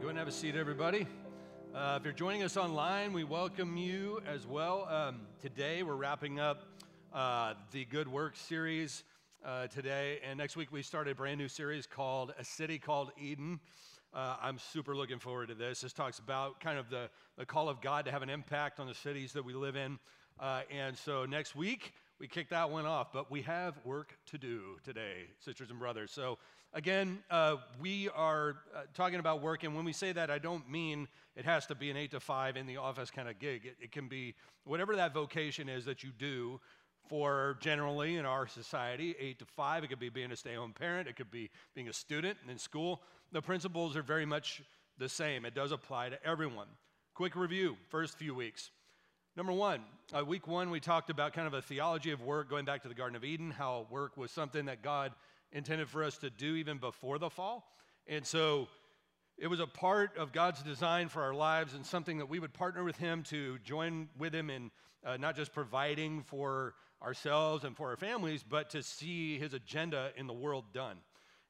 Go and have a seat, everybody. Uh, if you're joining us online, we welcome you as well. Um, today, we're wrapping up uh, the Good Work series uh, today, and next week we start a brand new series called A City Called Eden. Uh, I'm super looking forward to this. This talks about kind of the, the call of God to have an impact on the cities that we live in. Uh, and so next week, we kick that one off, but we have work to do today, sisters and brothers. So Again, uh, we are uh, talking about work, and when we say that, I don't mean it has to be an eight to five in the office kind of gig. It, it can be whatever that vocation is that you do for generally in our society, eight to five. It could be being a stay home parent, it could be being a student in school. The principles are very much the same, it does apply to everyone. Quick review first few weeks. Number one, uh, week one, we talked about kind of a theology of work, going back to the Garden of Eden, how work was something that God intended for us to do even before the fall. And so it was a part of God's design for our lives and something that we would partner with Him to join with Him in uh, not just providing for ourselves and for our families, but to see His agenda in the world done.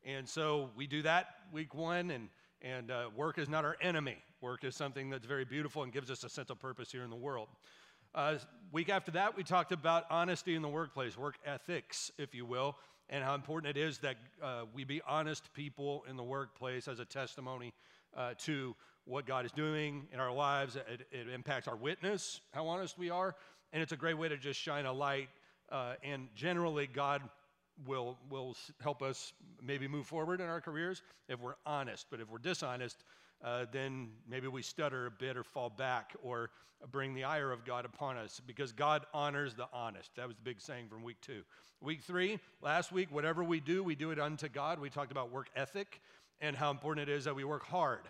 And so we do that week one, and, and uh, work is not our enemy. Work is something that's very beautiful and gives us a sense of purpose here in the world. Uh, week after that, we talked about honesty in the workplace, work ethics, if you will and how important it is that uh, we be honest people in the workplace as a testimony uh, to what God is doing in our lives. It, it, impacts our witness, how honest we are, and it's a great way to just shine a light. Uh, and generally, God will will help us maybe move forward in our careers if we're honest. But if we're dishonest, uh, then maybe we stutter a bit or fall back or bring the ire of God upon us because God honors the honest. That was the big saying from week two. Week three, last week, whatever we do, we do it unto God. We talked about work ethic and how important it is that we work hard.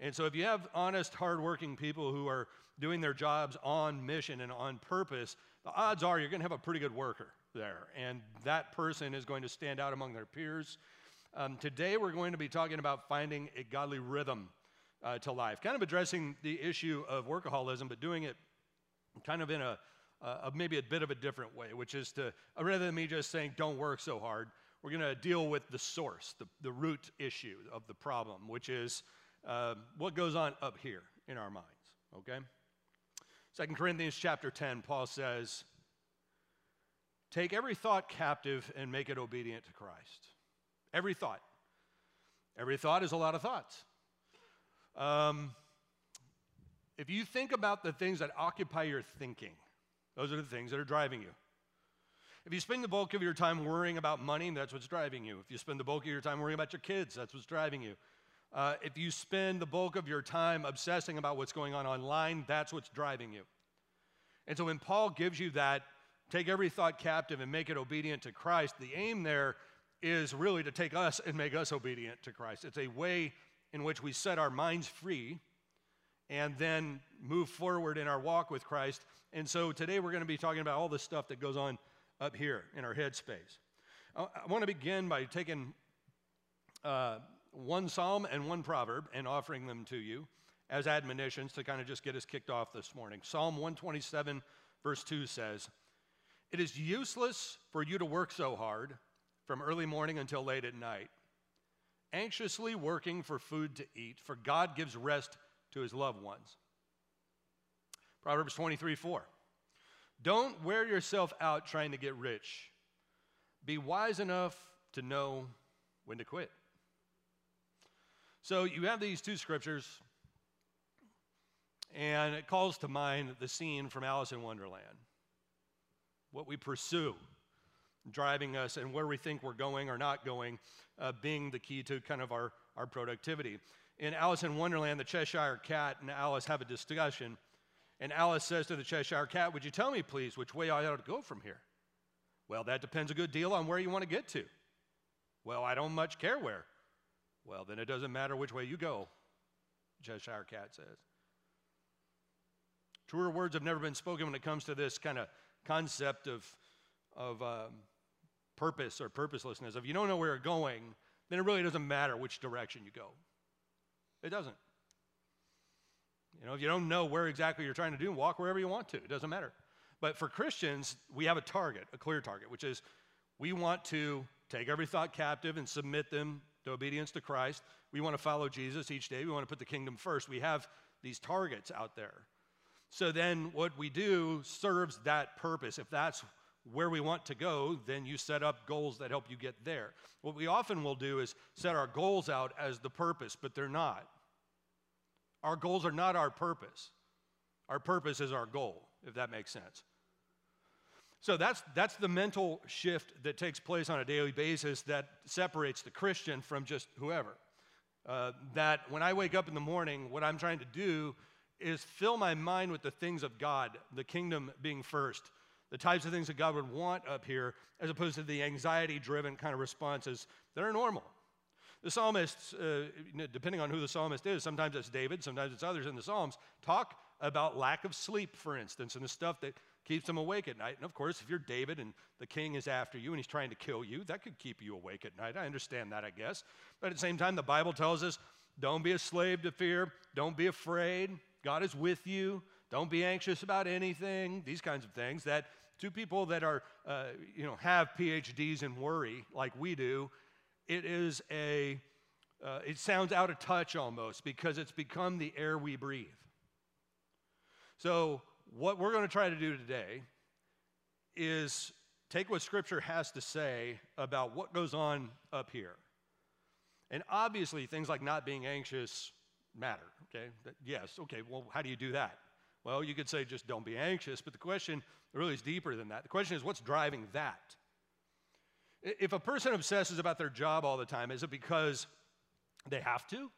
And so, if you have honest, hardworking people who are doing their jobs on mission and on purpose, the odds are you're going to have a pretty good worker there. And that person is going to stand out among their peers. Um, today, we're going to be talking about finding a godly rhythm uh, to life, kind of addressing the issue of workaholism, but doing it kind of in a, maybe a bit of a different way, which is to, uh, rather than me just saying, don't work so hard, we're going to deal with the source, the, the root issue of the problem, which is uh, what goes on up here in our minds, okay? Second Corinthians chapter 10, Paul says, Take every thought captive and make it obedient to Christ. Every thought. Every thought is a lot of thoughts. Um, if you think about the things that occupy your thinking, those are the things that are driving you. If you spend the bulk of your time worrying about money, that's what's driving you. If you spend the bulk of your time worrying about your kids, that's what's driving you. Uh, if you spend the bulk of your time obsessing about what's going on online, that's what's driving you. And so when Paul gives you that, take every thought captive and make it obedient to Christ, the aim there is really to take us and make us obedient to Christ. It's a way in which we set our minds free and then move forward in our walk with Christ. And so today we're going to be talking about all the stuff that goes on up here in our headspace. I, want to begin by taking uh, one psalm and one proverb and offering them to you as admonitions to kind of just get us kicked off this morning. Psalm 127, verse 2 says, It is useless for you to work so hard from early morning until late at night anxiously working for food to eat, for God gives rest to his loved ones. Proverbs 23 4. Don't wear yourself out trying to get rich. Be wise enough to know when to quit. So you have these two scriptures, and it calls to mind the scene from Alice in Wonderland. What we pursue driving us and where we think we're going or not going uh, being the key to kind of our, our productivity. In Alice in Wonderland, the Cheshire Cat and Alice have a discussion. And Alice says to the Cheshire Cat, Would you tell me, please, which way I ought to go from here? Well, that depends a good deal on where you want to get to. Well, I don't much care where. Well, then it doesn't matter which way you go, Cheshire Cat says. Truer words have never been spoken when it comes to this kind of concept of, of um, purpose or purposelessness. If you don't know where you're going, then it really doesn't matter which direction you go. It doesn't. You know, if you don't know where exactly you're trying to do, walk wherever you want to. It doesn't matter. But for Christians, we have a target, a clear target, which is we want to take every thought captive and submit them to obedience to Christ. We want to follow Jesus each day. We want to put the kingdom first. We have these targets out there. So then what we do serves that purpose. If that's where we want to go, then you set up goals that help you get there. What we often will do is set our goals out as the purpose, but they're not. Our goals are not our purpose. Our purpose is our goal, if that makes sense. So that's, that's the mental shift that takes place on a daily basis that separates the Christian from just whoever. Uh, that when I wake up in the morning, what I'm trying to do is fill my mind with the things of God, the kingdom being first, the types of things that God would want up here, as opposed to the anxiety driven kind of responses that are normal. The psalmists, uh, depending on who the psalmist is, sometimes it's David, sometimes it's others in the Psalms, talk about lack of sleep, for instance, and the stuff that keeps them awake at night. And of course, if you're David and the king is after you and he's trying to kill you, that could keep you awake at night. I understand that, I guess. But at the same time, the Bible tells us don't be a slave to fear, don't be afraid. God is with you. Don't be anxious about anything. These kinds of things that two people that are, uh, you know, have PhDs in worry like we do, it is a, uh, it sounds out of touch almost because it's become the air we breathe. So what we're going to try to do today is take what Scripture has to say about what goes on up here. And obviously, things like not being anxious matter, okay? Yes, okay, well, how do you do that? Well, you could say just don't be anxious, but the question really is deeper than that. The question is what's driving that? If a person obsesses about their job all the time, is it because they have to?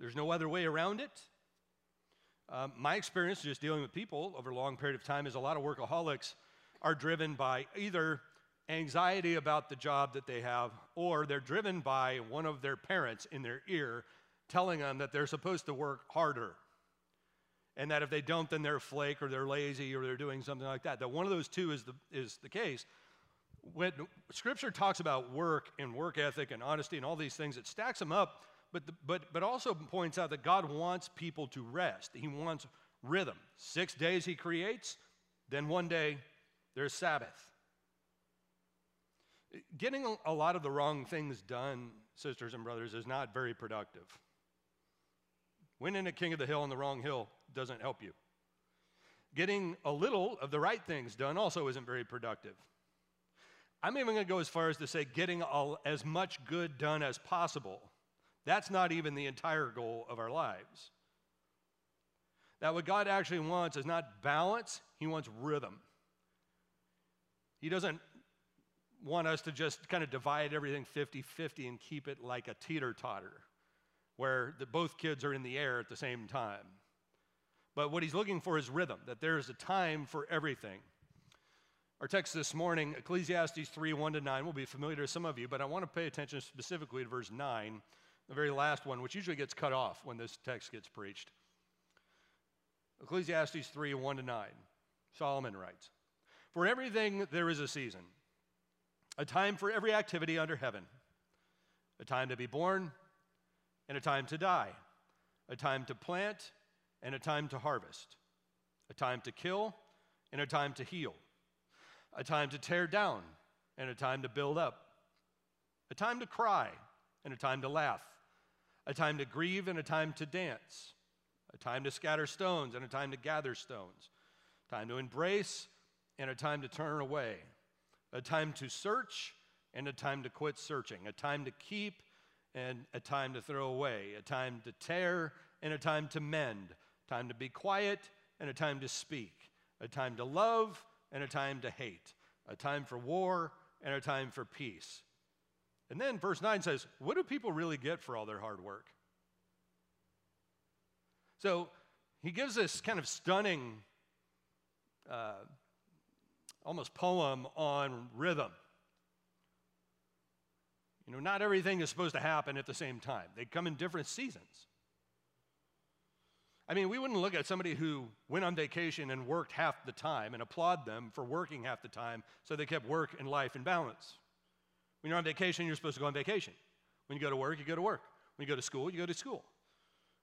There's no other way around it? Um, my experience just dealing with people over a long period of time is a lot of workaholics are driven by either anxiety about the job that they have or they're driven by one of their parents in their ear telling them that they're supposed to work harder and that if they don't then they're flake or they're lazy or they're doing something like that that one of those two is the, is the case when scripture talks about work and work ethic and honesty and all these things it stacks them up but, the, but, but also points out that God wants people to rest. He wants rhythm. Six days He creates, then one day there's Sabbath. Getting a lot of the wrong things done, sisters and brothers, is not very productive. Winning a king of the hill on the wrong hill doesn't help you. Getting a little of the right things done also isn't very productive. I'm even going to go as far as to say getting all, as much good done as possible that's not even the entire goal of our lives. That what God actually wants is not balance, He wants rhythm. He doesn't want us to just kind of divide everything 50 50 and keep it like a teeter totter, where the, both kids are in the air at the same time. But what He's looking for is rhythm, that there is a time for everything. Our text this morning, Ecclesiastes 3 1 to 9, will be familiar to some of you, but I want to pay attention specifically to verse 9 the very last one, which usually gets cut off when this text gets preached. Ecclesiastes 3 1 to 9. Solomon writes For everything there is a season, a time for every activity under heaven, a time to be born and a time to die, a time to plant and a time to harvest, a time to kill and a time to heal, a time to tear down and a time to build up, a time to cry and a time to laugh a time to grieve and a time to dance, a time to scatter stones and a time to gather stones, time to embrace and a time to turn away, a time to search and a time to quit searching, a time to keep and a time to throw away, a time to tear and a time to mend, time to be quiet and a time to speak, a time to love and a time to hate, a time for war and a time for peace. And then verse 9 says, What do people really get for all their hard work? So he gives this kind of stunning, uh, almost poem on rhythm. You know, not everything is supposed to happen at the same time, they come in different seasons. I mean, we wouldn't look at somebody who went on vacation and worked half the time and applaud them for working half the time so they kept work and life in balance. When you're on vacation, you're supposed to go on vacation. When you go to work, you go to work. When you go to school, you go to school.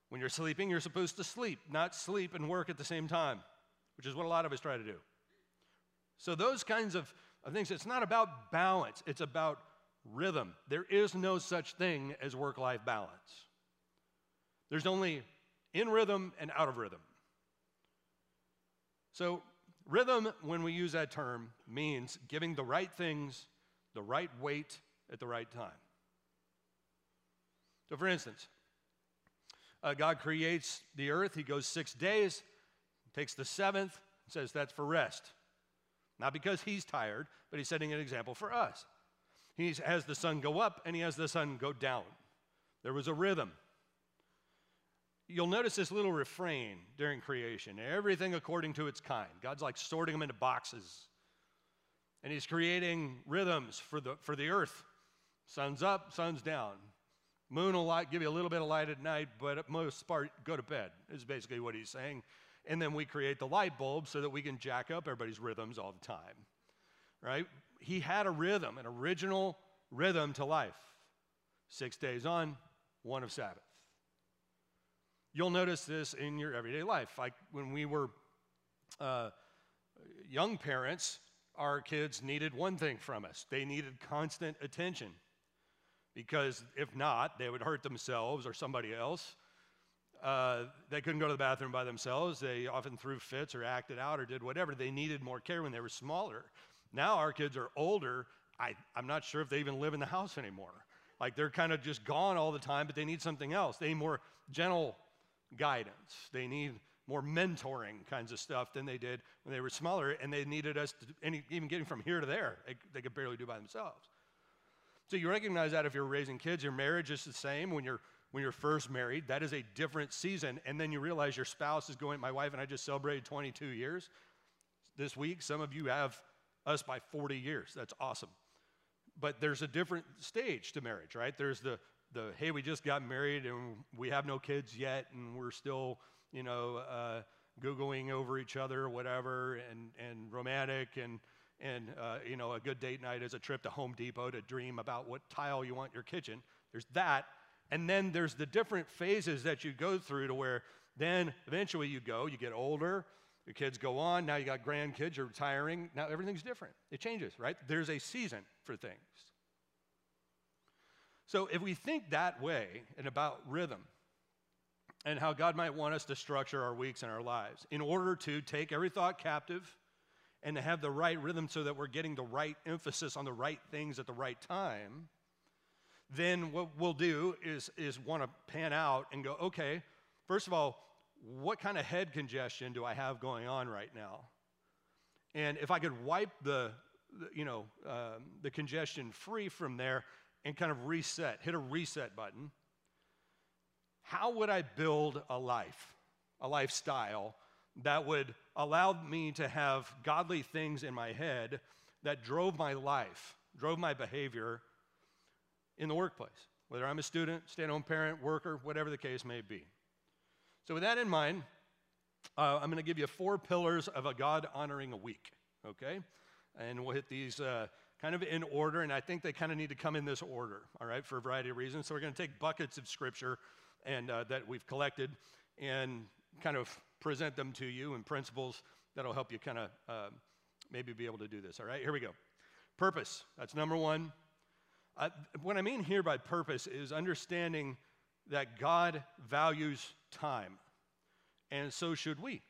When you're sleeping, you're supposed to sleep, not sleep and work at the same time, which is what a lot of us try to do. So, those kinds of, of things, it's not about balance, it's about rhythm. There is no such thing as work life balance. There's only in rhythm and out of rhythm. So, rhythm, when we use that term, means giving the right things the right weight at the right time. So, for instance, uh, God creates the earth, He goes six days, takes the seventh, says that's for rest. Not because He's tired, but He's setting an example for us. He has the sun go up and He has the sun go down. There was a rhythm. You'll notice this little refrain during creation everything according to its kind. God's like sorting them into boxes. And He's creating rhythms for the, for the earth. Sun's up, sun's down. Moon will light, give you a little bit of light at night, but at most part, go to bed, is basically what he's saying. And then we create the light bulb so that we can jack up everybody's rhythms all the time, right? He had a rhythm, an original rhythm to life. Six days on, one of Sabbath. You'll notice this in your everyday life. Like when we were uh, young parents, our kids needed one thing from us they needed constant attention because if not, they would hurt themselves or somebody else. Uh, they couldn't go to the bathroom by themselves. They often threw fits or acted out or did whatever. They needed more care when they were smaller. Now our kids are older. I, I'm not sure if they even live in the house anymore. Like they're kind of just gone all the time, but they need something else. They need more gentle guidance. They need more mentoring kinds of stuff than they did when they were smaller, and they needed us to, any, even getting from here to there, they, they could barely do by themselves. So you recognize that if you're raising kids, your marriage is the same when you're when you're first married. That is a different season, and then you realize your spouse is going. My wife and I just celebrated 22 years this week. Some of you have us by 40 years. That's awesome. But there's a different stage to marriage, right? There's the the hey, we just got married and we have no kids yet, and we're still you know uh, googling over each other whatever, and and romantic and and uh, you know a good date night is a trip to home depot to dream about what tile you want your kitchen. There's that. And then there's the different phases that you go through to where then eventually you go you get older your kids go on now you got grandkids you're retiring. Now everything's different. It changes right? There's a season for things so if we think that way and about rhythm and how god might want us to structure our weeks and our lives in order to take every thought captive and to have the right rhythm so that we're getting the right emphasis on the right things at the right time, then what we'll do is, is want to pan out and go, okay, first of all, what kind of head congestion do I have going on right now? And if I could wipe the, you know, um, the congestion free from there and kind of reset, hit a reset button, how would I build a life, a lifestyle that would allow me to have godly things in my head that drove my life, drove my behavior in the workplace, whether I'm a student, stay at home parent, worker, whatever the case may be. So, with that in mind, uh, I'm going to give you four pillars of a God honoring a week, okay? And we'll hit these uh, kind of in order, and I think they kind of need to come in this order, all right, for a variety of reasons. So, we're going to take buckets of scripture and uh, that we've collected and kind of present them to you in principles that'll help you kind of uh, maybe be able to do this. All right, here we go. Purpose, that's number one. Uh, what I mean here by purpose is understanding that God values time, and so should we.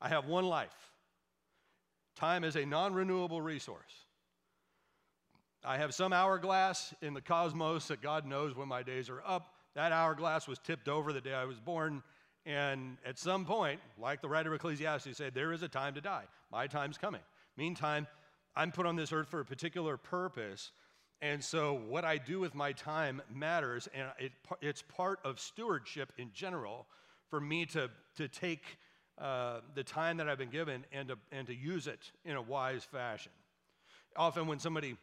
I have one life. Time is a non renewable resource. I have some hourglass in the cosmos that God knows when my days are up. That hourglass was tipped over the day I was born, and at some point, like the writer of Ecclesiastes said, there is a time to die. My time's coming. Meantime, I'm put on this earth for a particular purpose. And so, what I do with my time matters, and it, it's part of stewardship in general for me to, to take uh, the time that I've been given and to, and to use it in a wise fashion. Often, when somebody,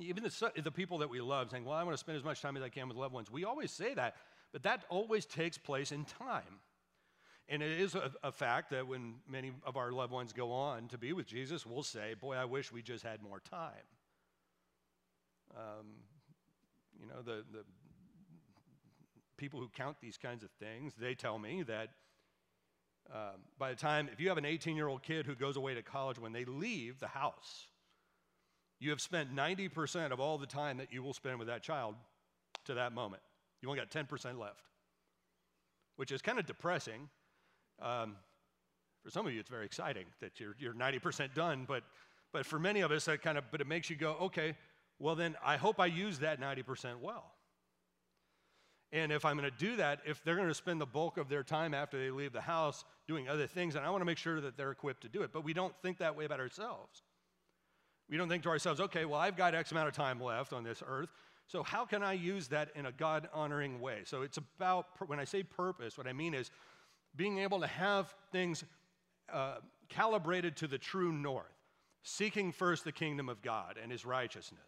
even the, the people that we love, saying, Well, I want to spend as much time as I can with loved ones, we always say that. But that always takes place in time. And it is a, a, fact that when many of our loved ones go on to be with Jesus, we'll say, Boy, I wish we just had more time. Um, you know, the, the people who count these kinds of things, they tell me that um, by the time, if you have an 18 year old kid who goes away to college, when they leave the house, you have spent 90% of all the time that you will spend with that child to that moment. You only got 10% left, which is kind of depressing. Um, for some of you, it's very exciting that you're, you're 90% done, but, but for many of us, that kind of, but it makes you go, okay, well then I hope I use that 90% well. And if I'm going to do that, if they're going to spend the bulk of their time after they leave the house doing other things, and I want to make sure that they're equipped to do it. But we don't think that way about ourselves. We don't think to ourselves, okay, well, I've got X amount of time left on this earth, so how can I use that in a God honoring way? So it's about, when I say purpose, what I mean is being able to have things uh, calibrated to the true north, seeking first the kingdom of God and his righteousness.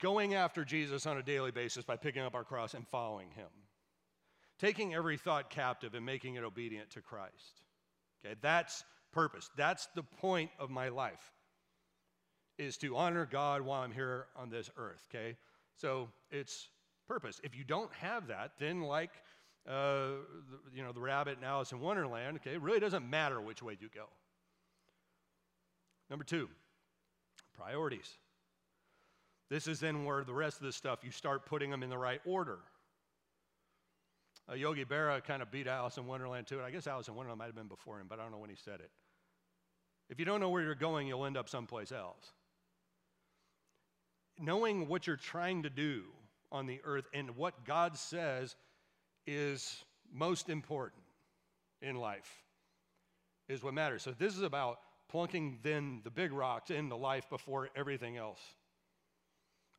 Going after Jesus on a daily basis by picking up our cross and following him. Taking every thought captive and making it obedient to Christ. Okay, that's purpose. That's the point of my life, is to honor God while I'm here on this earth, okay? So it's purpose. If you don't have that, then like, uh, you know, the rabbit in Alice in Wonderland, okay, it really doesn't matter which way you go. Number two, priorities. This is then where the rest of the stuff, you start putting them in the right order. Uh, Yogi Berra kind of beat Alice in Wonderland to it. I guess Alice in Wonderland might have been before him, but I don't know when he said it. If you don't know where you're going, you'll end up someplace else. Knowing what you're trying to do on the earth and what God says is most important in life is what matters. So this is about plunking then the big rocks into life before everything else.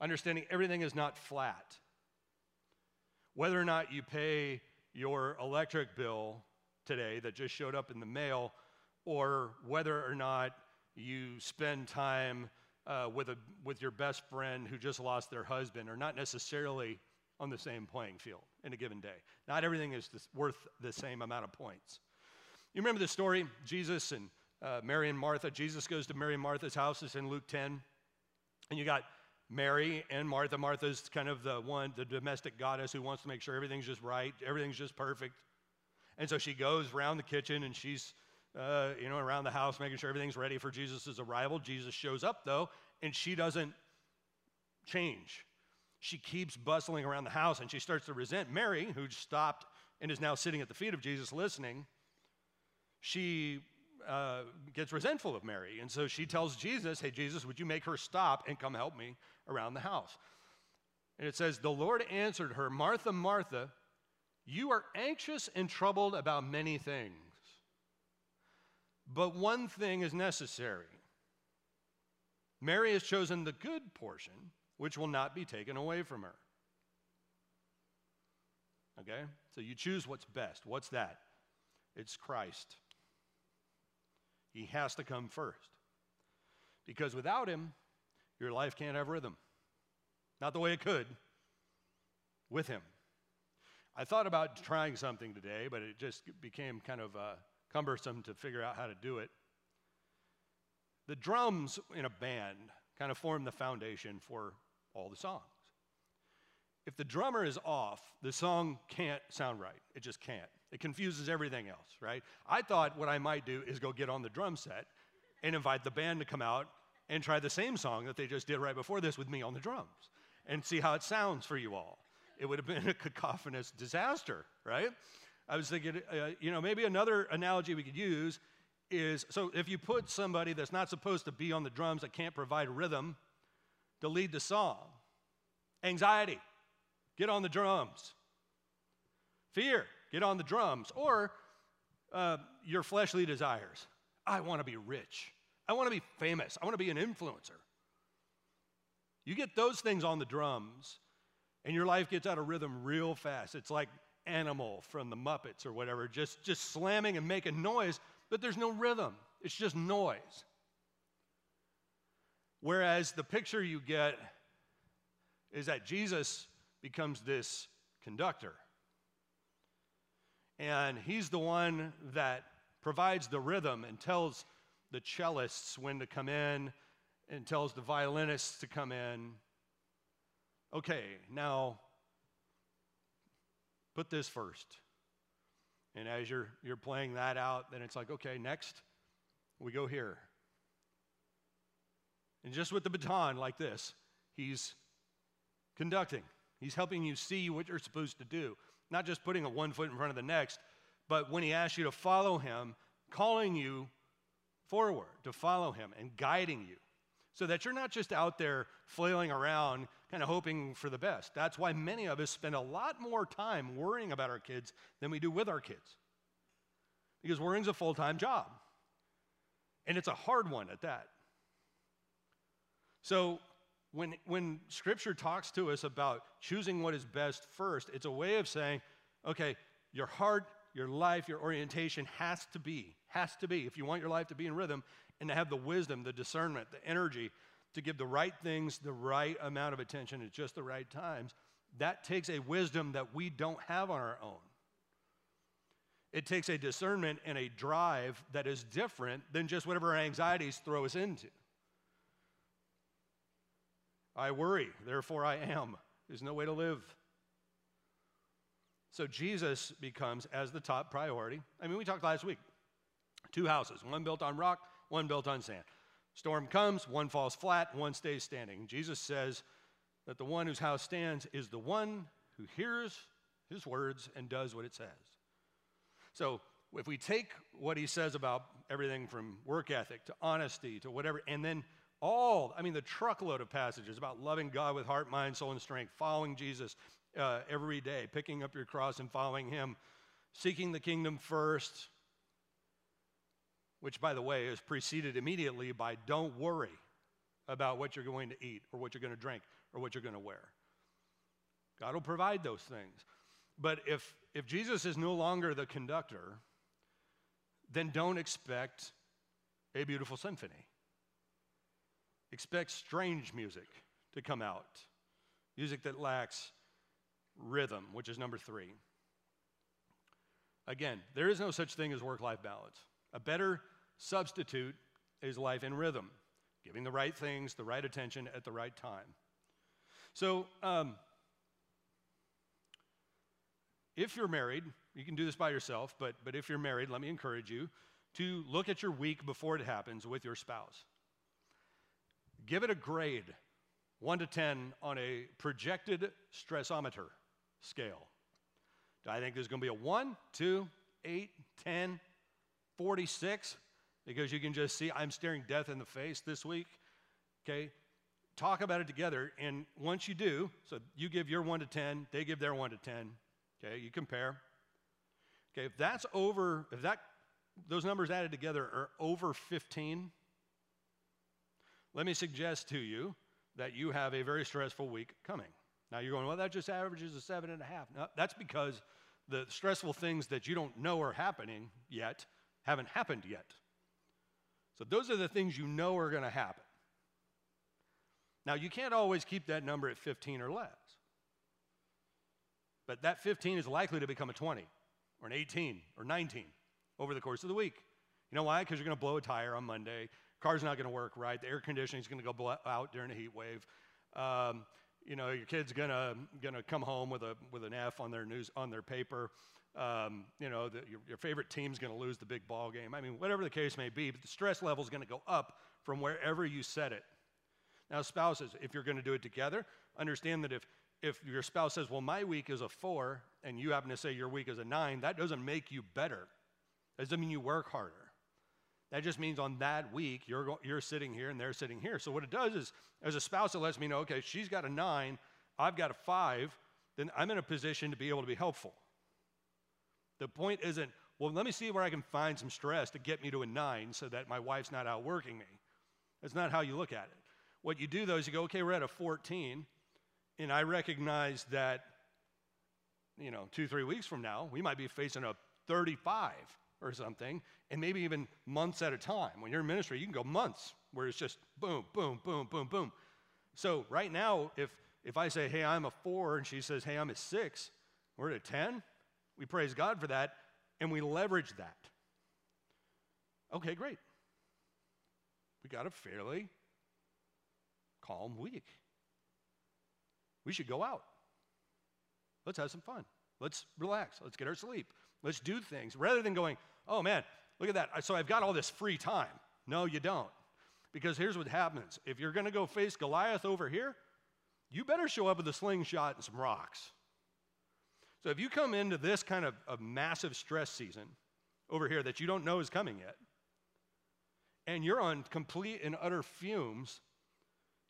Understanding everything is not flat. Whether or not you pay your electric bill today that just showed up in the mail or whether or not you spend time uh, with, a, with your best friend who just lost their husband are not necessarily on the same playing field in a given day. Not everything is worth the same amount of points. You remember the story, Jesus and uh, Mary and Martha. Jesus goes to Mary and Martha's house. It's in Luke 10. And you got Mary and Martha. Martha's kind of the one, the domestic goddess who wants to make sure everything's just right, everything's just perfect. And so she goes around the kitchen and she's uh, you know, around the house, making sure everything's ready for Jesus' arrival. Jesus shows up, though, and she doesn't change. She keeps bustling around the house and she starts to resent Mary, who stopped and is now sitting at the feet of Jesus listening. She uh, gets resentful of Mary. And so she tells Jesus, Hey, Jesus, would you make her stop and come help me around the house? And it says, The Lord answered her, Martha, Martha, you are anxious and troubled about many things. But one thing is necessary. Mary has chosen the good portion, which will not be taken away from her. Okay? So you choose what's best. What's that? It's Christ. He has to come first. Because without him, your life can't have rhythm. Not the way it could with him. I thought about trying something today, but it just became kind of uh, cumbersome to figure out how to do it. The drums in a band kind of form the foundation for all the songs. If the drummer is off, the song can't sound right. It just can't. It confuses everything else, right? I thought what I might do is go get on the drum set and invite the band to come out and try the same song that they just did right before this with me on the drums and see how it sounds for you all. It would have been a cacophonous disaster, right? I was thinking, uh, you know, maybe another analogy we could use is so if you put somebody that's not supposed to be on the drums that can't provide rhythm to lead the song, anxiety, get on the drums. Fear, get on the drums. Or uh, your fleshly desires. I want to be rich. I want to be famous. I want to be an influencer. You get those things on the drums, and your life gets out of rhythm real fast. It's like animal from the Muppets or whatever, just, just slamming and making noise, but there's no rhythm. It's just noise. Whereas the picture you get is that Jesus becomes this conductor. And he's the one that provides the rhythm and tells the cellists when to come in and tells the violinists to come in. Okay, now put this first. And as you're, you're playing that out, then it's like, okay, next, we go here. And just with the baton like this, he's conducting. He's helping you see what you're supposed to do, not just putting a one foot in front of the next, but when he asks you to follow him, calling you forward to follow him and guiding you so that you're not just out there flailing around, kind of hoping for the best. That's why many of us spend a lot more time worrying about our kids than we do with our kids. Because worrying's a full time job, and it's a hard one at that. So, when, when scripture talks to us about choosing what is best first, it's a way of saying, okay, your heart, your life, your orientation has to be, has to be, if you want your life to be in rhythm and to have the wisdom, the discernment, the energy to give the right things the right amount of attention at just the right times, that takes a wisdom that we don't have on our own. It takes a discernment and a drive that is different than just whatever our anxieties throw us into. I worry, therefore I am. There's no way to live. So Jesus becomes as the top priority. I mean, we talked last week two houses, one built on rock, one built on sand. Storm comes, one falls flat, one stays standing. Jesus says that the one whose house stands is the one who hears his words and does what it says. So if we take what he says about everything from work ethic to honesty to whatever, and then all, I mean, the truckload of passages about loving God with heart, mind, soul, and strength, following Jesus uh, every day, picking up your cross and following Him, seeking the kingdom first, which, by the way, is preceded immediately by don't worry about what you're going to eat or what you're going to drink or what you're going to wear. God will provide those things. But if, if Jesus is no longer the conductor, then don't expect a beautiful symphony. Expect strange music to come out, music that lacks rhythm, which is number three. Again, there is no such thing as work life balance. A better substitute is life in rhythm, giving the right things, the right attention at the right time. So, um, if you're married, you can do this by yourself, but, but if you're married, let me encourage you to look at your week before it happens with your spouse. Give it a grade, 1 to 10, on a projected stressometer scale. Do I think there's going to be a 1, 2, 8, 10, 46? Because you can just see I'm staring death in the face this week. Okay? Talk about it together. And once you do, so you give your 1 to 10, they give their 1 to 10. Okay? You compare. Okay? If that's over, if that those numbers added together are over 15, let me suggest to you that you have a very stressful week coming. Now you're going, well, that just averages a seven and a half. No, that's because the stressful things that you don't know are happening yet haven't happened yet. So those are the things you know are going to happen. Now you can't always keep that number at 15 or less. But that 15 is likely to become a 20 or an 18 or 19 over the course of the week. You know why? Because you're going to blow a tire on Monday car's not going to work right. The air conditioning is going to go out during a heat wave. Um, you know, your kid's gonna gonna come home with a with an F on their news on their paper. Um, you know, the, your, your favorite team's gonna lose the big ball game. I mean, whatever the case may be, but the stress level is gonna go up from wherever you set it. Now, spouses, if you're gonna do it together, understand that if if your spouse says, "Well, my week is a four, and you happen to say your week is a nine, that doesn't make you better. That doesn't mean you work harder. That just means on that week, you're, you're sitting here and they're sitting here. So, what it does is, as a spouse, it lets me know okay, she's got a nine, I've got a five, then I'm in a position to be able to be helpful. The point isn't, well, let me see where I can find some stress to get me to a nine so that my wife's not outworking me. That's not how you look at it. What you do, though, is you go, okay, we're at a 14, and I recognize that, you know, two, three weeks from now, we might be facing a 35 or something, and maybe even months at a time. When you're in ministry, you can go months where it's just boom, boom, boom, boom, boom. So right now, if if I say, hey, I'm a four, and she says, hey, I'm a six, we're at a 10, we praise God for that, and we leverage that. Okay, great. We got a fairly calm week. We should go out. Let's have some fun. Let's relax. Let's get our sleep. Let's do things rather than going, oh man, look at that. So I've got all this free time. No, you don't. Because here's what happens if you're going to go face Goliath over here, you better show up with a slingshot and some rocks. So if you come into this kind of a massive stress season over here that you don't know is coming yet, and you're on complete and utter fumes,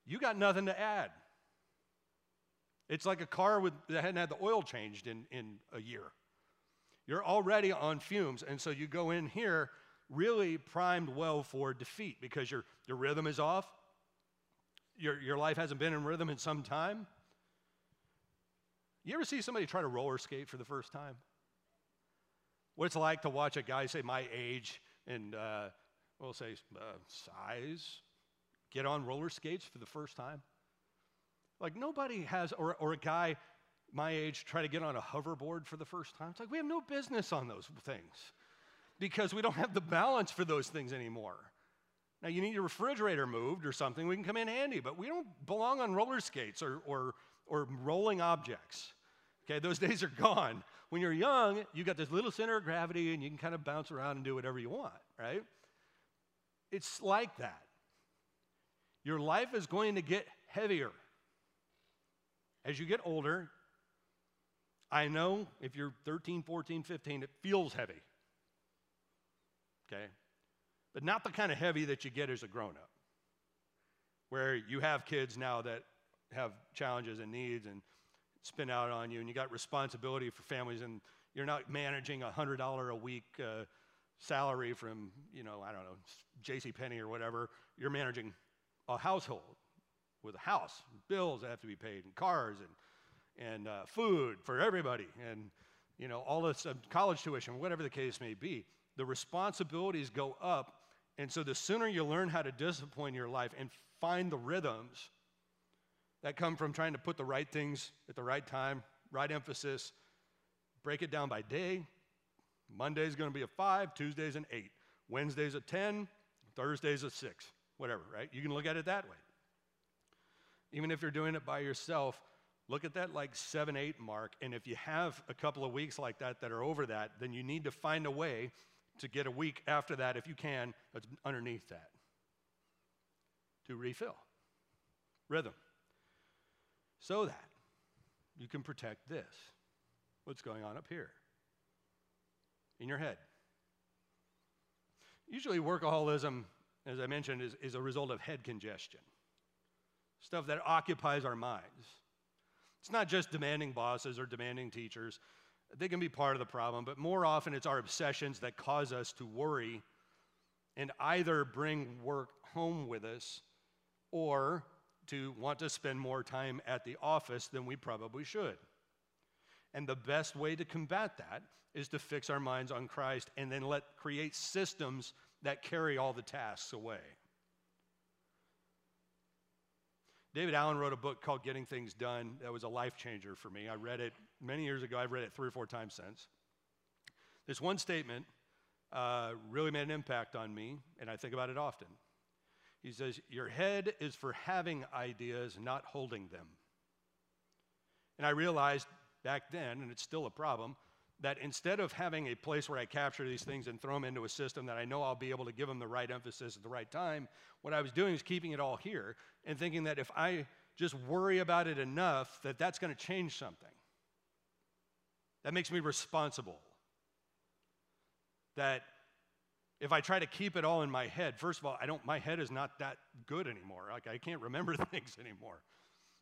you got nothing to add. It's like a car with, that hadn't had the oil changed in, in a year. You're already on fumes, and so you go in here really primed well for defeat because your, your rhythm is off. Your, your life hasn't been in rhythm in some time. You ever see somebody try to roller skate for the first time? What it's like to watch a guy, say my age and uh, we'll say uh, size, get on roller skates for the first time? Like nobody has, or, or a guy my age try to get on a hoverboard for the first time. It's like we have no business on those things because we don't have the balance for those things anymore. Now, you need your refrigerator moved or something, we can come in handy, but we don't belong on roller skates or, or, or rolling objects. Okay, those days are gone. When you're young, you've got this little center of gravity and you can kind of bounce around and do whatever you want, right? It's like that. Your life is going to get heavier. As you get older, I know if you're 13, 14, 15, it feels heavy. Okay? But not the kind of heavy that you get as a grown up, where you have kids now that have challenges and needs and spin out on you, and you got responsibility for families, and you're not managing a $100 a week uh, salary from, you know, I don't know, J.C. Penney or whatever. You're managing a household with a house, bills that have to be paid, and cars, and, and uh, food for everybody, and you know all this uh, college tuition, whatever the case may be. The responsibilities go up, and so the sooner you learn how to discipline your life and find the rhythms that come from trying to put the right things at the right time, right emphasis, break it down by day. Monday's going to be a five, Tuesday's an eight, Wednesday's a 10, Thursday's a six, whatever, right? You can look at it that way. Even if you're doing it by yourself, look at that like seven, eight mark. And if you have a couple of weeks like that that are over that, then you need to find a way to get a week after that, if you can, that's underneath that to refill rhythm so that you can protect this what's going on up here in your head. Usually, workaholism, as I mentioned, is, is a result of head congestion stuff that occupies our minds. It's not just demanding bosses or demanding teachers, they can be part of the problem, but more often it's our obsessions that cause us to worry and either bring work home with us or to want to spend more time at the office than we probably should. And the best way to combat that is to fix our minds on Christ and then let create systems that carry all the tasks away. David Allen wrote a book called Getting Things Done that was a life changer for me. I read it many years ago. I've read it three or four times since. This one statement uh, really made an impact on me, and I think about it often. He says, Your head is for having ideas, not holding them. And I realized back then, and it's still a problem, that instead of having a place where I capture these things and throw them into a system that I know I'll be able to give them the right emphasis at the right time, what I was doing is keeping it all here and thinking that if I just worry about it enough, that that's going to change something. That makes me responsible. That if I try to keep it all in my head, first of all, I don't, my head is not that good anymore. Like I can't remember things anymore.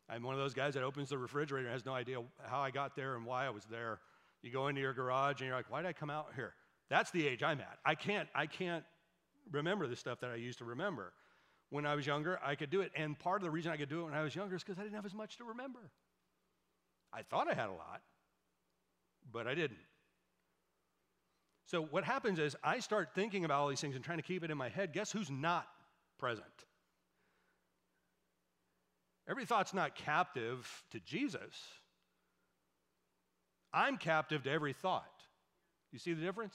I'm one of those guys that opens the refrigerator and has no idea how I got there and why I was there. You go into your garage and you're like, why did I come out here? That's the age I'm at. I can't, I can't remember the stuff that I used to remember. When I was younger, I could do it. And part of the reason I could do it when I was younger is because I didn't have as much to remember. I thought I had a lot, but I didn't. So what happens is I start thinking about all these things and trying to keep it in my head. Guess who's not present? Every thought's not captive to Jesus. I'm captive to every thought. You see the difference?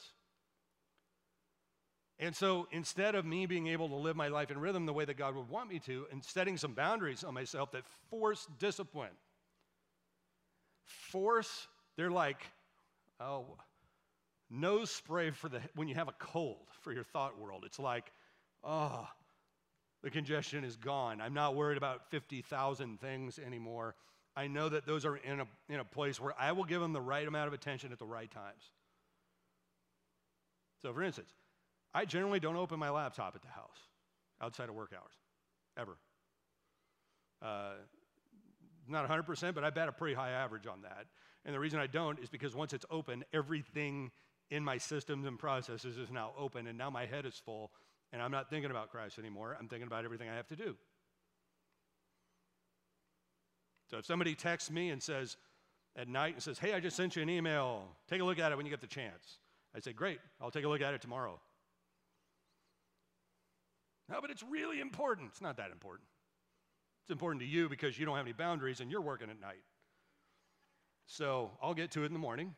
And so instead of me being able to live my life in rhythm the way that God would want me to, and setting some boundaries on myself that force discipline, force, they're like, oh, nose spray for the, when you have a cold for your thought world. It's like, oh, The congestion is gone. I'm not worried about 50,000 things anymore. I know that those are in a, in a place where I will give them the right amount of attention at the right times. So, for instance, I generally don't open my laptop at the house outside of work hours, ever. Uh, not 100%, but I bet a pretty high average on that. And the reason I don't is because once it's open, everything in my systems and processes is now open, and now my head is full, and I'm not thinking about Christ anymore. I'm thinking about everything I have to do. So if somebody texts me and says at night and says, Hey, I just sent you an email, take a look at it when you get the chance. I say, Great, I'll take a look at it tomorrow. No, but it's really important. It's not that important. It's important to you because you don't have any boundaries and you're working at night. So I'll get to it in the morning.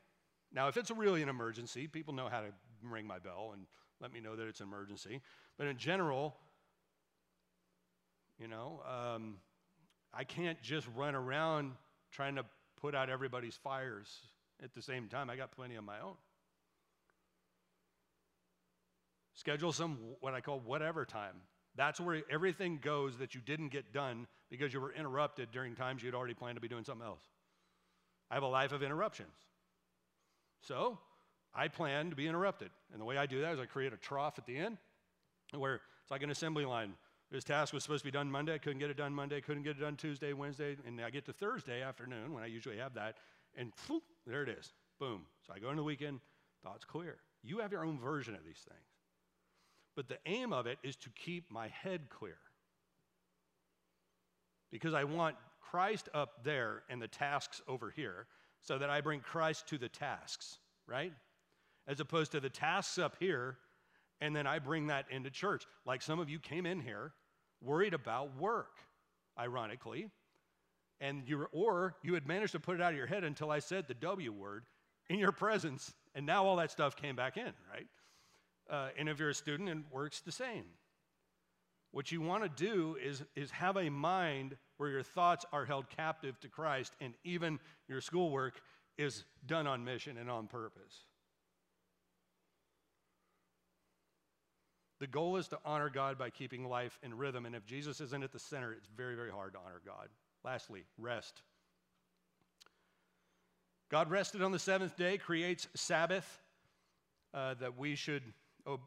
Now, if it's really an emergency, people know how to ring my bell and let me know that it's an emergency. But in general, you know, um, I can't just run around trying to put out everybody's fires at the same time. I got plenty of my own. Schedule some what I call whatever time. That's where everything goes that you didn't get done because you were interrupted during times you'd already planned to be doing something else. I have a life of interruptions. So I plan to be interrupted. And the way I do that is I create a trough at the end where it's like an assembly line. This task was supposed to be done Monday. Couldn't get it done Monday. Couldn't get it done Tuesday, Wednesday. And I get to Thursday afternoon when I usually have that. And whoop, there it is. Boom. So I go into the weekend, thoughts clear. You have your own version of these things. But the aim of it is to keep my head clear. Because I want Christ up there and the tasks over here so that I bring Christ to the tasks, right? As opposed to the tasks up here and then I bring that into church. Like some of you came in here worried about work, ironically. And you or you had managed to put it out of your head until I said the W word in your presence, and now all that stuff came back in, right? Uh, and if you're a student, it works the same. What you want to do is, is have a mind where your thoughts are held captive to Christ, and even your schoolwork is done on mission and on purpose. The goal is to honor God by keeping life in rhythm, and if Jesus isn't at the center, it's very, very hard to honor God. Lastly, rest. God rested on the seventh day, creates Sabbath uh, that we should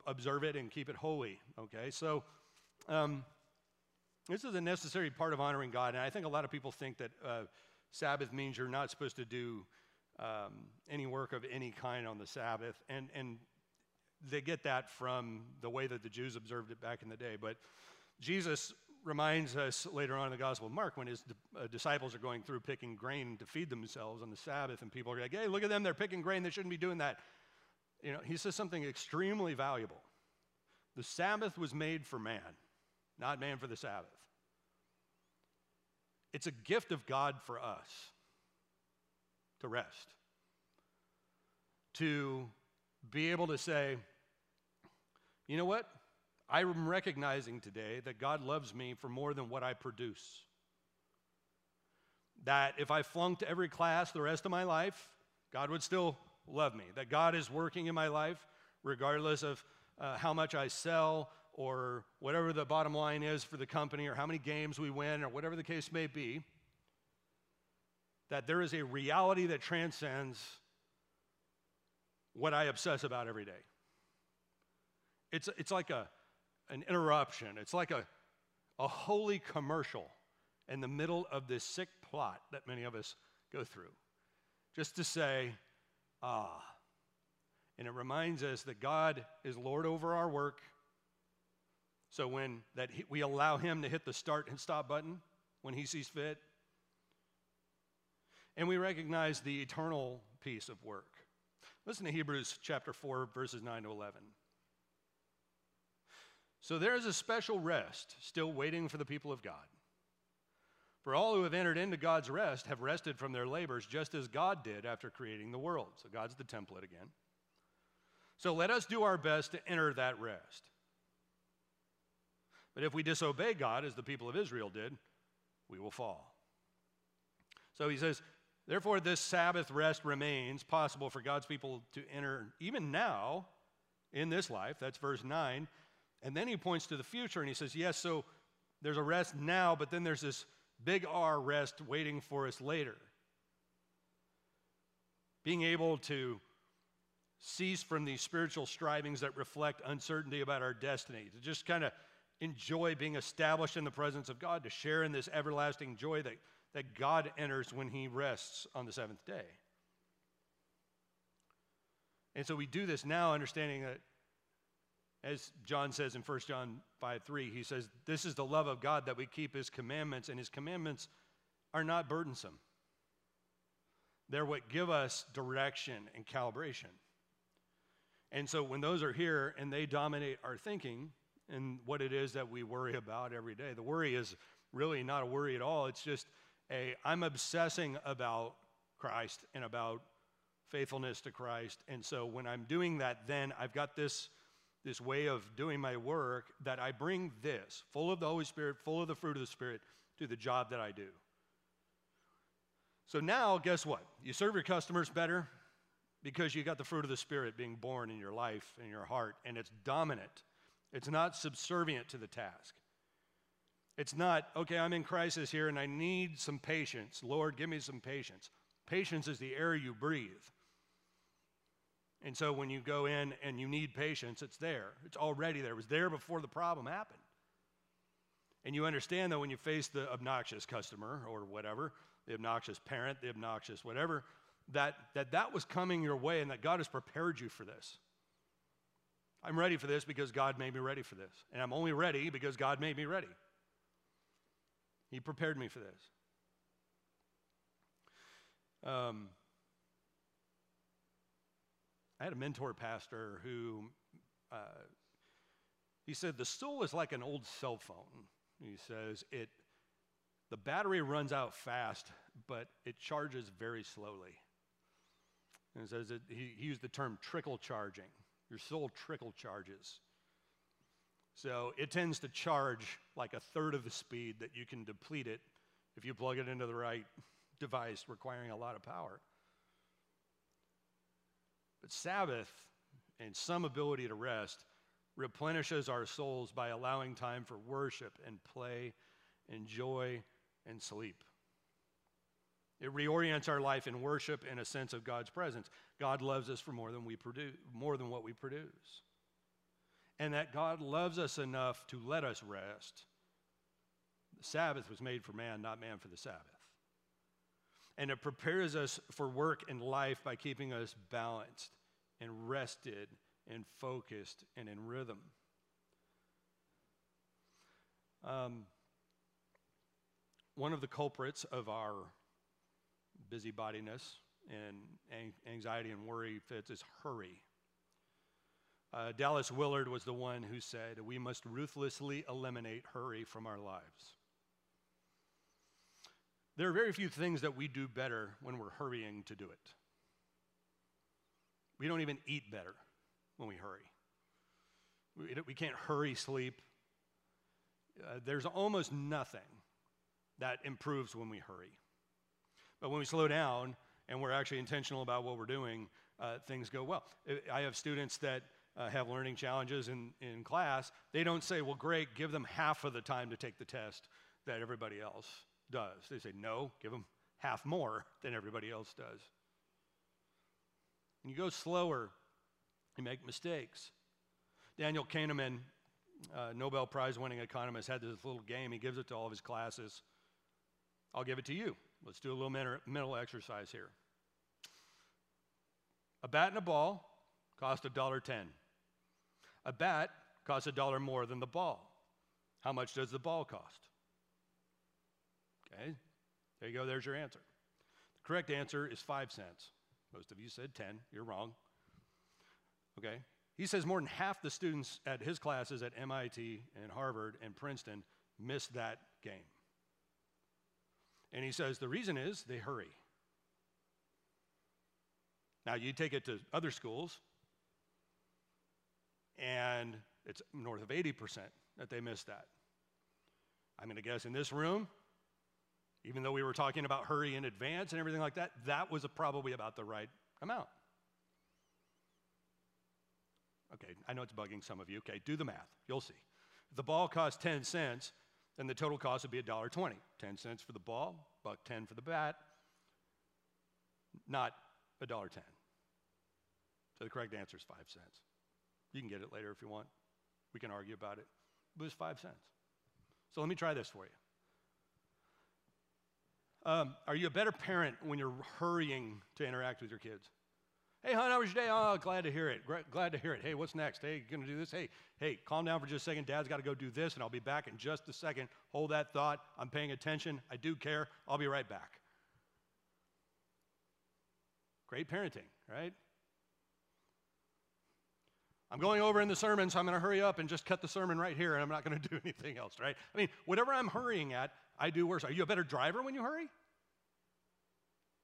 observe it and keep it holy. Okay, so um, this is a necessary part of honoring God, and I think a lot of people think that uh, Sabbath means you're not supposed to do um, any work of any kind on the Sabbath, and and they get that from the way that the Jews observed it back in the day. But Jesus reminds us later on in the Gospel of Mark when his uh, disciples are going through picking grain to feed themselves on the Sabbath, and people are like, "Hey, look at them! They're picking grain. They shouldn't be doing that." you know, he says something extremely valuable. The Sabbath was made for man, not man for the Sabbath. It's a gift of God for us to rest, to be able to say, you know what? I'm recognizing today that God loves me for more than what I produce. That if I flunked every class the rest of my life, God would still love me, that God is working in my life regardless of uh, how much I sell or whatever the bottom line is for the company or how many games we win or whatever the case may be. That there is a reality that transcends what I obsess about every day. It's, it's like a, an interruption, it's like a, a holy commercial in the middle of this sick plot that many of us go through. Just to say, ah. And it reminds us that God is Lord over our work. So when that we allow him to hit the start and stop button when he sees fit. And we recognize the eternal piece of work. Listen to Hebrews chapter 4 verses 9 to 11. So there is a special rest still waiting for the people of God. For all who have entered into God's rest have rested from their labors just as God did after creating the world. So God's the template again. So let us do our best to enter that rest. But if we disobey God, as the people of Israel did, we will fall. So he says, Therefore, this Sabbath rest remains possible for God's people to enter even now in this life. That's verse 9. And then he points to the future and he says, Yes, so There's a rest now, but then there's this big R rest waiting for us later. Being able to cease from these spiritual strivings that reflect uncertainty about our destiny, to just kind of enjoy being established in the presence of God, to share in this everlasting joy that, that God enters when He rests on the seventh day. And so we do this now, understanding that, as John says in 1 John 5 3, he says, This is the love of God that we keep His commandments, and His commandments are not burdensome. They're what give us direction and calibration. And so when those are here and they dominate our thinking and what it is that we worry about every day, the worry is really not a worry at all. It's just a, I'm obsessing about Christ and about faithfulness to Christ. And so when I'm doing that, then I've got this, this way of doing my work that I bring this, full of the Holy Spirit, full of the fruit of the Spirit, to the job that I do. So now, guess what? You serve your customers better because you got the fruit of the Spirit being borne in your life and your heart, and it's dominant. It's not subservient to the task. It's not, okay, I'm in crisis here and I need some patience. Lord, give me some patience. Patience is the air you breathe. And so when you go in and you need patience, it's there. It's already there. It was there before the problem happened. And you understand that when you face the obnoxious customer or whatever, the obnoxious parent, the obnoxious whatever, that, that that was coming your way and that God has prepared you for this. I'm ready for this because God made me ready for this. And I'm only ready because God made me ready. He prepared me for this. Um, I had a mentor pastor who uh, he said the soul is like an old cell phone. He says it the battery runs out fast, but it charges very slowly. And says it, he, he used the term trickle charging. Your soul trickle charges. So it tends to charge like a third of the speed that you can deplete it if you plug it into the right device requiring a lot of power. But Sabbath and some ability to rest replenishes our souls by allowing time for worship and play and joy and sleep. It reorients our life in worship and a sense of God's presence. God loves us for more than we produce, more than what we produce. And that God loves us enough to let us rest. The Sabbath was made for man, not man for the Sabbath. And it prepares us for work and life by keeping us balanced and rested and focused and in rhythm. Um, one of the culprits of our busybodiness and anxiety and worry fits is hurry. Uh, Dallas Willard was the one who said, We must ruthlessly eliminate hurry from our lives. There are very few things that we do better when we're hurrying to do it. We don't even eat better when we hurry. We, we can't hurry sleep. Uh, there's almost nothing that improves when we hurry. But when we slow down and we're actually intentional about what we're doing, uh, things go well. I have students that uh, have learning challenges in, in class. They don't say, well, great, give them half of the time to take the test that everybody else does. They say, no, give them half more than everybody else does. And you go slower, you make mistakes. Daniel Kahneman, uh, Nobel Prize winning economist, had this little game. He gives it to all of his classes. I'll give it to you. Let's do a little mental exercise here. A bat and a ball cost $1.10. A bat costs a dollar more than the ball. How much does the ball cost? Okay, there you go, there's your answer. The correct answer is five cents. Most of you said 10, you're wrong. Okay, he says more than half the students at his classes at MIT and Harvard and Princeton missed that game. And he says the reason is they hurry. Now, you take it to other schools, and it's north of 80% that they miss that. I'm going to guess in this room, even though we were talking about hurry in advance and everything like that, that was probably about the right amount. Okay, I know it's bugging some of you. Okay, do the math. You'll see. The ball costs 10 cents, then the total cost would be $1.20. 10 cents for the ball, buck 10 for the bat, not $1.10. So the correct answer is 5 cents. You can get it later if you want. We can argue about it. But it's 5 cents. So let me try this for you. Um, are you a better parent when you're hurrying to interact with your kids? Hey, hon, how was your day? Oh, glad to hear it. glad to hear it. Hey, what's next? Hey, gonna do this? Hey, hey, calm down for just a second. Dad's got to go do this, and I'll be back in just a second. Hold that thought. I'm paying attention. I do care. I'll be right back. Great parenting, right? I'm going over in the sermon, so I'm going to hurry up and just cut the sermon right here, and I'm not going to do anything else, right? I mean, whatever I'm hurrying at, I do worse. Are you a better driver when you hurry?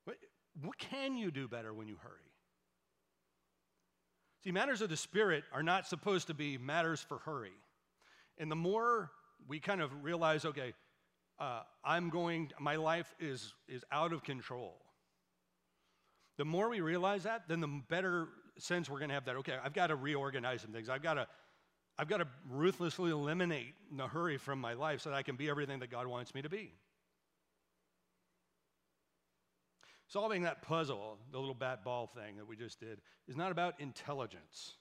What, what can you do better when you hurry? See, matters of the Spirit are not supposed to be matters for hurry. And the more we kind of realize, okay, uh, I'm going, my life is, is out of control. The more we realize that, then the better sense we're going to have that, okay, I've got to reorganize some things. I've got to, I've got to ruthlessly eliminate the hurry from my life so that I can be everything that God wants me to be. Solving that puzzle, the little bat ball thing that we just did, is not about intelligence.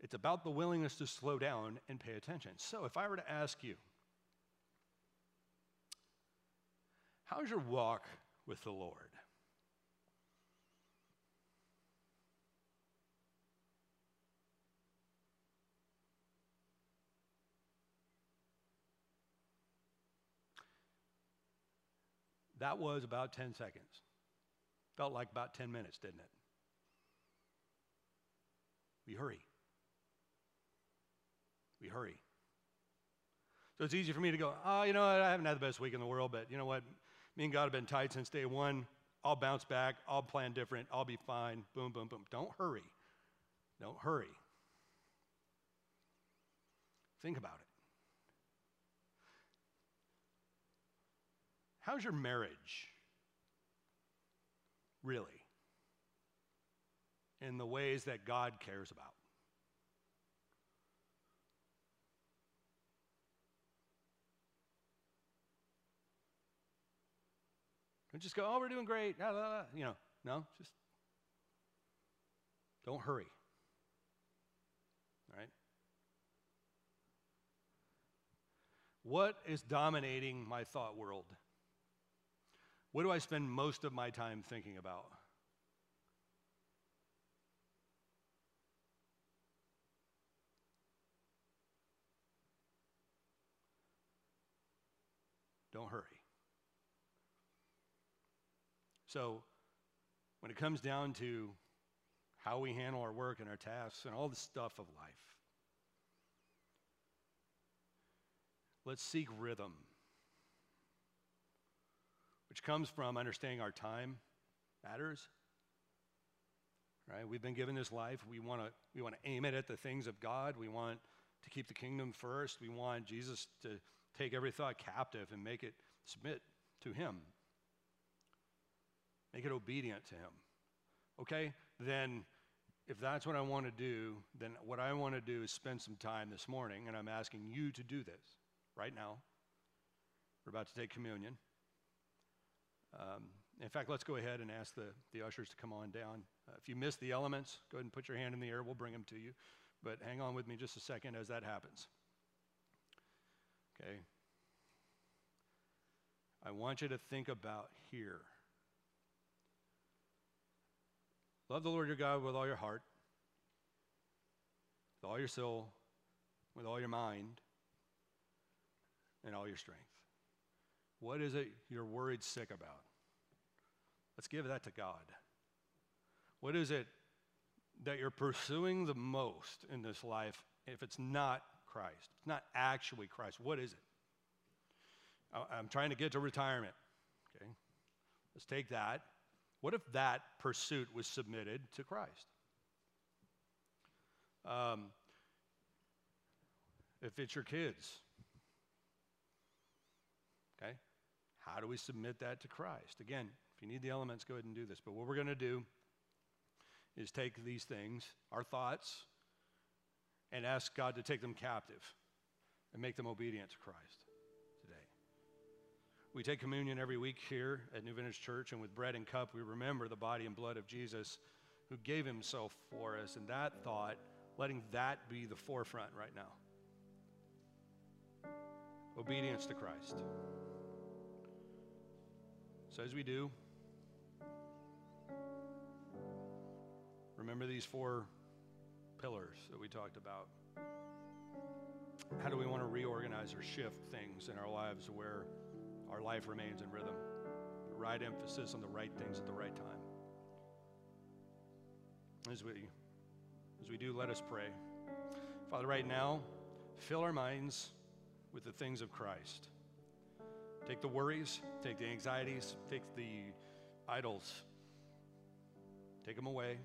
It's about the willingness to slow down and pay attention. So, if I were to ask you, how's your walk with the Lord? That was about 10 seconds. Felt like about 10 minutes, didn't it? We hurry. We hurry. So it's easy for me to go, oh, you know what? I haven't had the best week in the world, but you know what? Me and God have been tight since day one. I'll bounce back. I'll plan different. I'll be fine. Boom, boom, boom. Don't hurry. Don't hurry. Think about it. How's your marriage? Really? In the ways that God cares about. Don't just go, oh, we're doing great. Ah, ah, ah. You know, no, just don't hurry. All right? What is dominating my thought world? What do I spend most of my time thinking about? Don't hurry. So, when it comes down to how we handle our work and our tasks and all the stuff of life, let's seek rhythm which comes from understanding our time matters. Right? We've been given this life. We want to we want to aim it at the things of God. We want to keep the kingdom first. We want Jesus to take every thought captive and make it submit to him. Make it obedient to him. Okay? Then if that's what I want to do, then what I want to do is spend some time this morning, and I'm asking you to do this right now. We're about to take communion. Um, in fact, let's go ahead and ask the, the ushers to come on down. Uh, if you miss the elements, go ahead and put your hand in the air. We'll bring them to you. But hang on with me just a second as that happens. Okay? I want you to think about here. Love the Lord your God with all your heart, with all your soul, with all your mind, and all your strength. What is it you're worried sick about? Let's give that to God. What is it that you're pursuing the most in this life if it's not Christ? It's not actually Christ. What is it? I'm trying to get to retirement. Okay. Let's take that. What if that pursuit was submitted to Christ? Um, if it's your kids, okay, how do we submit that to Christ? Again, if you need the elements, go ahead and do this. But what we're going to do is take these things, our thoughts, and ask God to take them captive and make them obedient to Christ today. We take communion every week here at New Vintage Church, and with bread and cup, we remember the body and blood of Jesus who gave himself for us. And that thought, letting that be the forefront right now obedience to Christ. So, as we do, remember these four pillars that we talked about. How do we want to reorganize or shift things in our lives where our life remains in rhythm? The right emphasis on the right things at the right time. As we, as we do, let us pray. Father, right now, fill our minds with the things of Christ. Take the worries, take the anxieties, take the idols, take them away.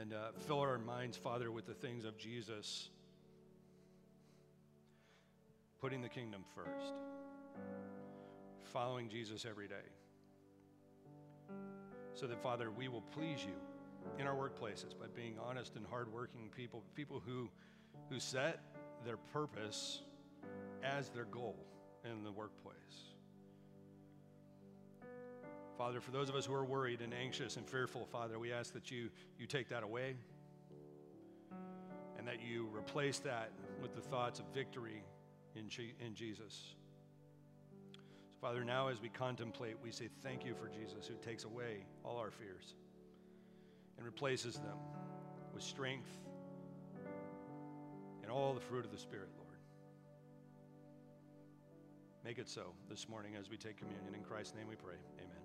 And uh, fill our minds, Father, with the things of Jesus, putting the kingdom first, following Jesus every day. So that, Father, we will please you in our workplaces by being honest and hardworking people, people who, who set their purpose as their goal in the workplace. Father, for those of us who are worried and anxious and fearful, Father, we ask that you, you take that away and that you replace that with the thoughts of victory in, in Jesus. So, Father, now as we contemplate, we say thank you for Jesus who takes away all our fears and replaces them with strength and all the fruit of the Spirit, Lord. Make it so this morning as we take communion. In Christ's name we pray. Amen.